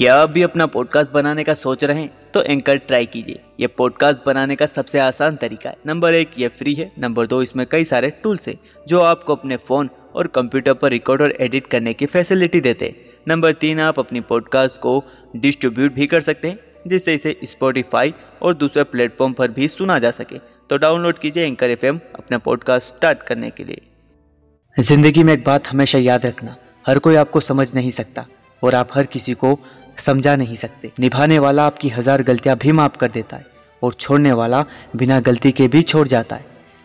क्या आप भी अपना पॉडकास्ट बनाने का सोच रहे हैं तो एंकर ट्राई कीजिए। ये पॉडकास्ट बनाने का सबसे आसान तरीका है। नंबर एक, ये फ्री है। नंबर दो, इसमें कई सारे टूल्स हैं, जो आपको अपने फ़ोन और कंप्यूटर पर रिकॉर्ड और एडिट करने की फैसिलिटी देते हैं। नंबर तीन, आप अपनी पॉडकास्ट को डिस्ट्रीब्यूट भी कर सकते हैं, जिससे इसे स्पॉटिफाई और दूसरे प्लेटफॉर्म पर भी सुना जा सके। तो डाउनलोड कीजिए एंकर एफएम अपना पॉडकास्ट स्टार्ट करने के लिए। ज़िंदगी में एक बात हमेशा याद रखना। हर कोई आपको समझ नहीं सकता, और आप हर किसी को समझा नहीं सकते। निभाने वाला आपकी हज़ार गलतियाँ भी माफ़ कर देता है और छोड़ने वाला बिना गलती के भी छोड़ जाता है।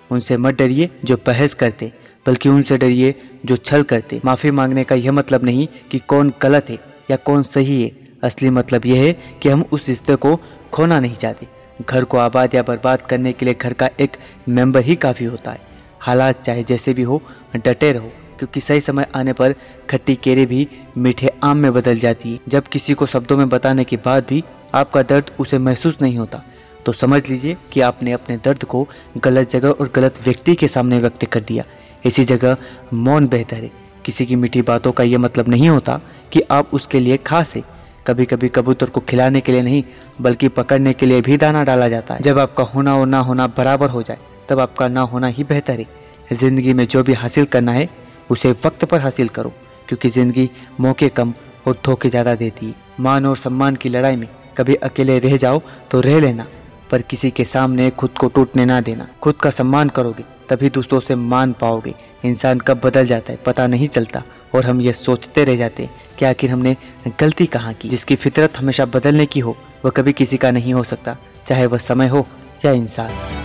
उनसे मत डरिए जो बहस करते, बल्कि उनसे डरिए जो छल करते। माफ़ी मांगने का यह मतलब नहीं कि कौन गलत है या कौन सही है। असली मतलब यह है कि हम उस रिश्ते को खोना नहीं चाहते। घर को आबाद या बर्बाद करने के लिए घर का एक मेंबर ही काफ़ी होता है। हालात चाहे जैसे भी हो, डटे रहो। क्योंकि सही समय आने पर खट्टी केरे भी मीठे आम में बदल जाती है। जब किसी को शब्दों में बताने के बाद भी आपका दर्द उसे महसूस नहीं होता तो समझ लीजिए कि आपने अपने दर्द को गलत जगह और गलत व्यक्ति के सामने व्यक्त कर दिया। इसी जगह मौन बेहतर है। किसी की मीठी बातों का यह मतलब नहीं होता कि आप उसके लिए खास है। कभी कभी कबूतर को खिलाने के लिए नहीं, बल्कि पकड़ने के लिए भी दाना डाला जाता है। जब आपका होना और ना होना बराबर हो जाए, तब आपका ना होना ही बेहतर है। ज़िंदगी में जो भी हासिल करना है उसे वक्त पर हासिल करो, क्योंकि ज़िंदगी मौके कम और धोखे ज़्यादा देती है। मान और सम्मान की लड़ाई में कभी अकेले रह जाओ तो रह लेना, पर किसी के सामने खुद को टूटने ना देना। खुद का सम्मान करोगे, तभी दूसरों से मान पाओगे। इंसान कब बदल जाता है, पता नहीं चलता, और हम ये सोचते रह जाते हैं कि आखिर हमने गलती कहाँ की। जिसकी फितरत हमेशा बदलने की हो, वह कभी किसी का नहीं हो सकता, चाहे वह समय हो या इंसान।